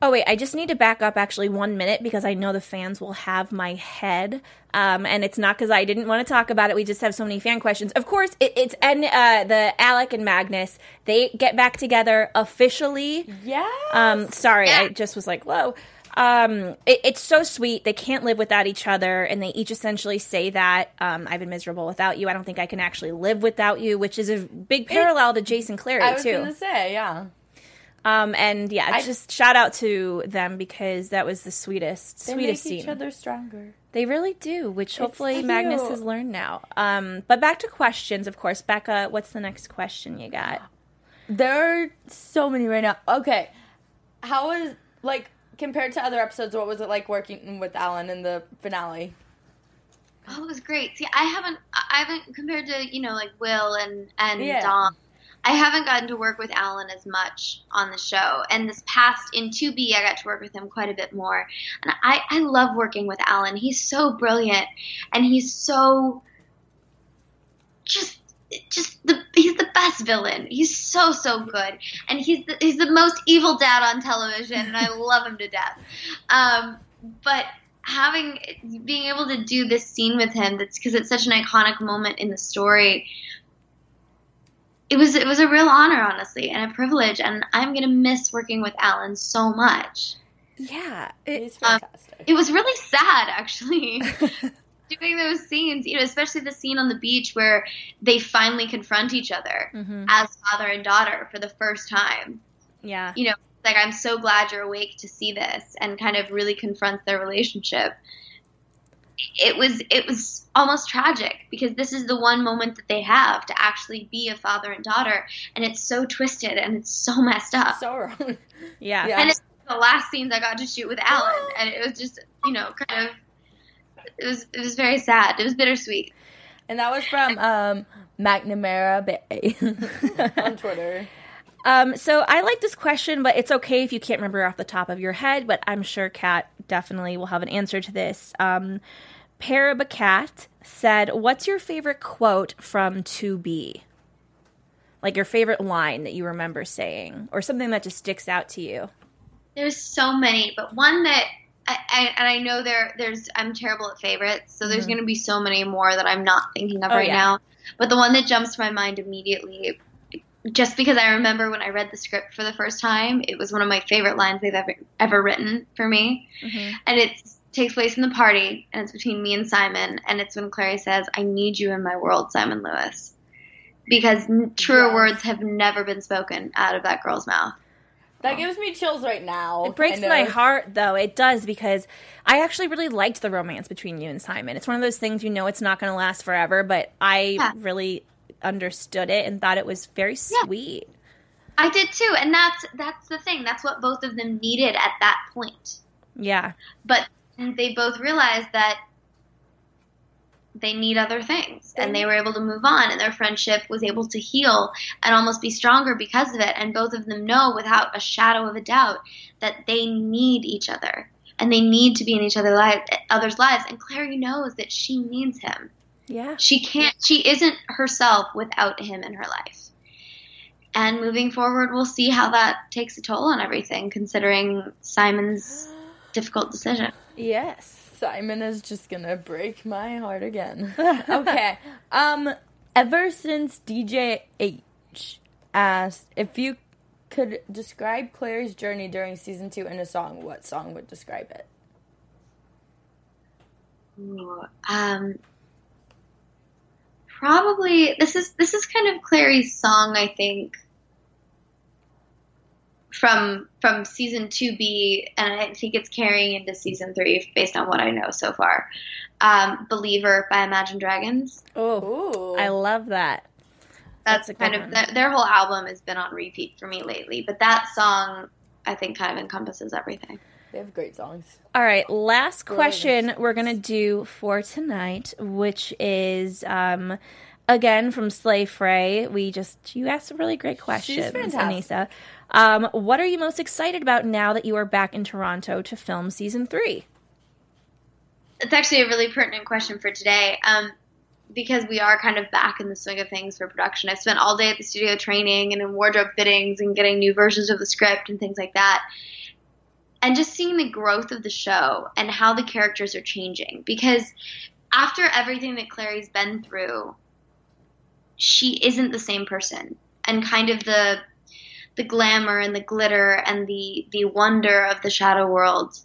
Oh wait, I just need to back up actually one minute because I know the fans will have my head, um, and it's not because I didn't want to talk about it. We just have so many fan questions. Of course, it, it's and uh, the Alec and Magnus they get back together officially. Yeah. Um, sorry, Yeah. I just was like, whoa. Um, it, it's so sweet. They can't live without each other, and they each essentially say that um, I've been miserable without you. I don't think I can actually live without you, which is a big parallel to Jason Clary too. I was too. gonna say, yeah. Um, and yeah, I- just shout out to them because that was the sweetest, They sweetest make scene. each other stronger. They really do, which hopefully cute. Magnus has learned now. Um, but back to questions, of course. Becca, what's the next question you got? There are so many right now. Okay, how was like compared to other episodes? What was it like working with Alan in the finale? Oh, it was great. See, I haven't, I haven't compared to you know like Will and and Yeah. Dom. I haven't gotten to work with Alan as much on the show. And this past in 2B, I got to work with him quite a bit more. And I, I love working with Alan. He's so brilliant, and he's so just just the he's the best villain. He's so so good, and he's the, he's the most evil dad on television, and I *laughs* love him to death. Um, but having being able to do this scene with him, that's because it's such an iconic moment in the story. It was it was a real honor, honestly, and a privilege, and I'm gonna miss working with Alan so much. Yeah, He's Um, fantastic. It was really sad, actually. *laughs* Doing those scenes, you know, especially the scene on the beach where they finally confront each other Mhm. as father and daughter for the first time. yeah, You know, like I'm so glad you're awake to see this and kind of really confronts their relationship. It was it was almost tragic because this is the one moment that they have to actually be a father and daughter and it's so twisted and it's so messed up. so wrong. *laughs* yeah, Yeah. And it's the last scenes I got to shoot with Alan and it was just, you know, kind of it was it was very sad. It was bittersweet. And that was from um, McNamara Bay *laughs* on Twitter. Um, so I like this question, but it's okay if you can't remember off the top of your head. But I'm sure Kat definitely will have an answer to this. Um, Parabacat said, "What's your favorite quote from 2B? Like your favorite line that you remember saying, or something that just sticks out to you?" There's so many, but one that I, I and I know there there's I'm terrible at favorites, so there's going to be so many more that I'm not thinking of Oh, right yeah. now. But the one that jumps to my mind immediately, just because I remember when I read the script for the first time, it was one of my favorite lines they've ever ever written for me, mm-hmm. and it takes place in the party, and it's between me and Simon, and it's when Clary says, "I need you in my world, Simon Lewis." Because truer Yes. words have never been spoken out of that girl's mouth. That gives me chills right now. It breaks my heart, though. It does because I actually really liked the romance between you and Simon. It's one of those things you know it's not going to last forever, but I Yeah. really understood it and thought it was very sweet. I did too, and that's that's the thing. That's what both of them needed at that point. Yeah. But they both realized that they need other things, and they were able to move on, and their friendship was able to heal and almost be stronger because of it. And both of them know, without a shadow of a doubt, that they need each other, and they need to be in each others' lives. And Clary knows that she needs him. Yeah. She can't. She isn't herself without him in her life. And moving forward, we'll see how that takes a toll on everything, considering Simon's difficult decision. Yes. Simon is just gonna break my heart again. *laughs* okay. Um ever since DJ H asked if you could describe Claire's journey during season two in a song, what song would describe it? Ooh, um, probably this is this is kind of Clary's song, I think, from from season two B, and I think it's carrying into season three based on what I know so far. Um, "Believer" by Imagine Dragons. Oh, I love that. That's, That's a good kind of one. their, their whole album has been on repeat for me lately. But that song, I think, kind of encompasses everything. They have great songs. All right, last Brilliant. question we're gonna do for tonight, which is um, again from Slay Frey. We just you asked some really great questions, fantastic. Anissa. Um, what are you most excited about now that you are back in Toronto to film season three? It's actually a really pertinent question for today. Um, because we are kind of back in the swing of things for production. I've spent all day at the studio training and in wardrobe fittings and getting new versions of the script and things like that. And just seeing the growth of the show and how the characters are changing. Because after everything that Clary's been through, she isn't the same person. And kind of the the glamour and the glitter and the the wonder of the shadow world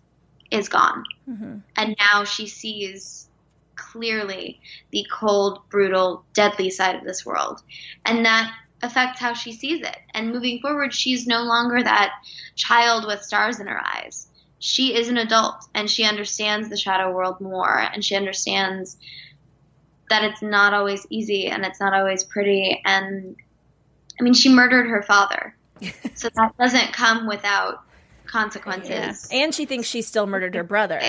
is gone Mm-hmm. and now she sees clearly the cold, brutal, deadly side of this world. And that affects how she sees it. And moving forward, she's no longer that child with stars in her eyes. She is an adult and she understands the shadow world more and she understands that it's not always easy and it's not always pretty. And I mean, she murdered her father. *laughs* so that doesn't come without consequences. And she thinks she still murdered her brother.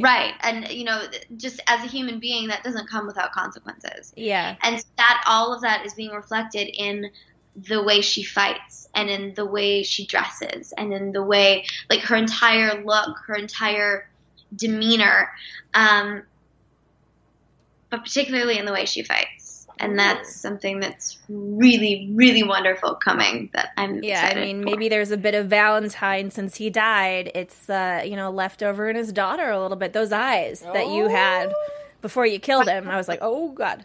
Right. And, you know, just as a human being, that doesn't come without consequences. Yeah. And that all of that is being reflected in the way she fights and in the way she dresses and in the way, like, her entire look, her entire demeanor, um, but particularly in the way she fights. And that's something that's really, really wonderful coming that I'm Yeah, I mean, for. maybe there's a bit of Valentine since he died. It's uh, you know left over in his daughter a little bit. Those eyes that you had before you killed him, I was like, oh god.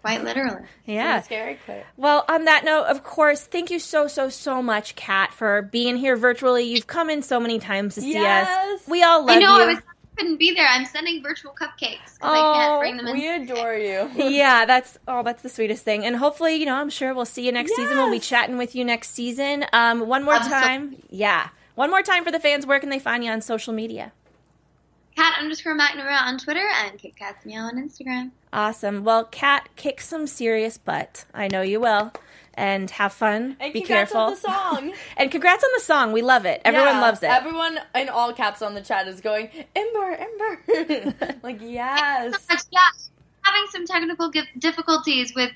Quite literally. Yeah. Scary Claire. Well, on that note, of course, thank you so so so much, Kat, for being here virtually. You've come in so many times to see Yes. us. We all love I know you. I was couldn't be there. I'm sending virtual cupcakes because I Oh, can't bring them in. We adore you. *laughs* yeah, that's oh, that's the sweetest thing. And hopefully, you know, I'm sure we'll see you next season. We'll be chatting with you next season. Um, one more Absolutely. time, yeah, one more time for the fans. Where can they find you on social media? Kat underscore McNamara on Twitter and Kit Kat's Meow on Instagram. Awesome. Well, Kat, kick some serious butt. I know you will. And have fun. And Be congrats careful. on the song. *laughs* and congrats on the song. We love it. Everyone Yeah, loves it. Everyone in all caps on the chat is going, Ember, Ember. *laughs* like, yes. *laughs* Yeah, having some technical difficulties with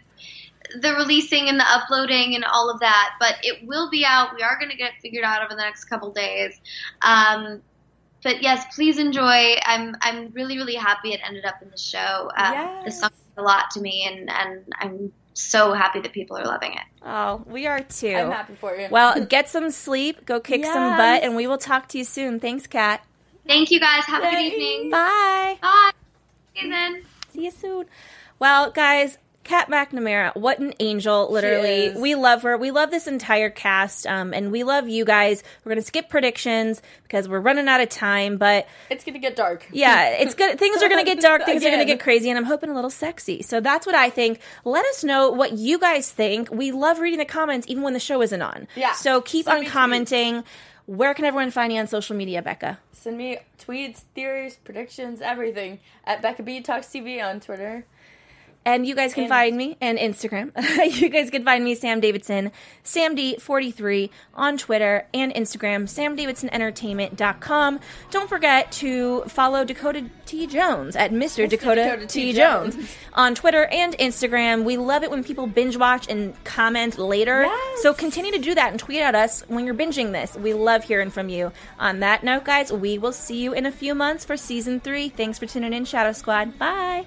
the releasing and the uploading and all of that, but it will be out. We are going to get it figured out over the next couple days. Um, but yes, please enjoy. I'm I'm really really happy it ended up in the show. Um, Yes. This song means a lot to me, and and I'm so happy that people are loving it. oh, we are too. I'm happy for you. Well, get some sleep, go kick some butt, and we will talk to you soon. Thanks, Kat. Thank you guys. Have a good evening. Bye. Bye. Okay, then. See you soon. Well, guys, Kat McNamara, what an angel, literally. We love her. We love this entire cast, um, and we love you guys. We're going to skip predictions because we're running out of time, but it's going to get dark. yeah, it's good. Things are going to get dark. Things are going to get crazy, and I'm hoping a little sexy. So that's what I think. Let us know what you guys think. We love reading the comments, even when the show isn't on. Yeah. So keep Send on me tweets. commenting. Where can everyone find you on social media, Becca? Send me tweets, theories, predictions, everything at Becca B Talks TV on Twitter. And you guys can And- find me and Instagram. *laughs* you guys can find me, Sam Davidson, SamD43 on Twitter and Instagram, SamDavidsonEntertainment.com. Don't forget to follow Dakota T. Jones at Mr. Dakota, Dakota T. Jones. Jones. *laughs* on Twitter and Instagram. We love it when people binge watch and comment later. Yes. So continue to do that and tweet at us when you're binging this. We love hearing from you. On that note, guys, we will see you in a few months for season three. Thanks for tuning in, Shadow Squad. Bye.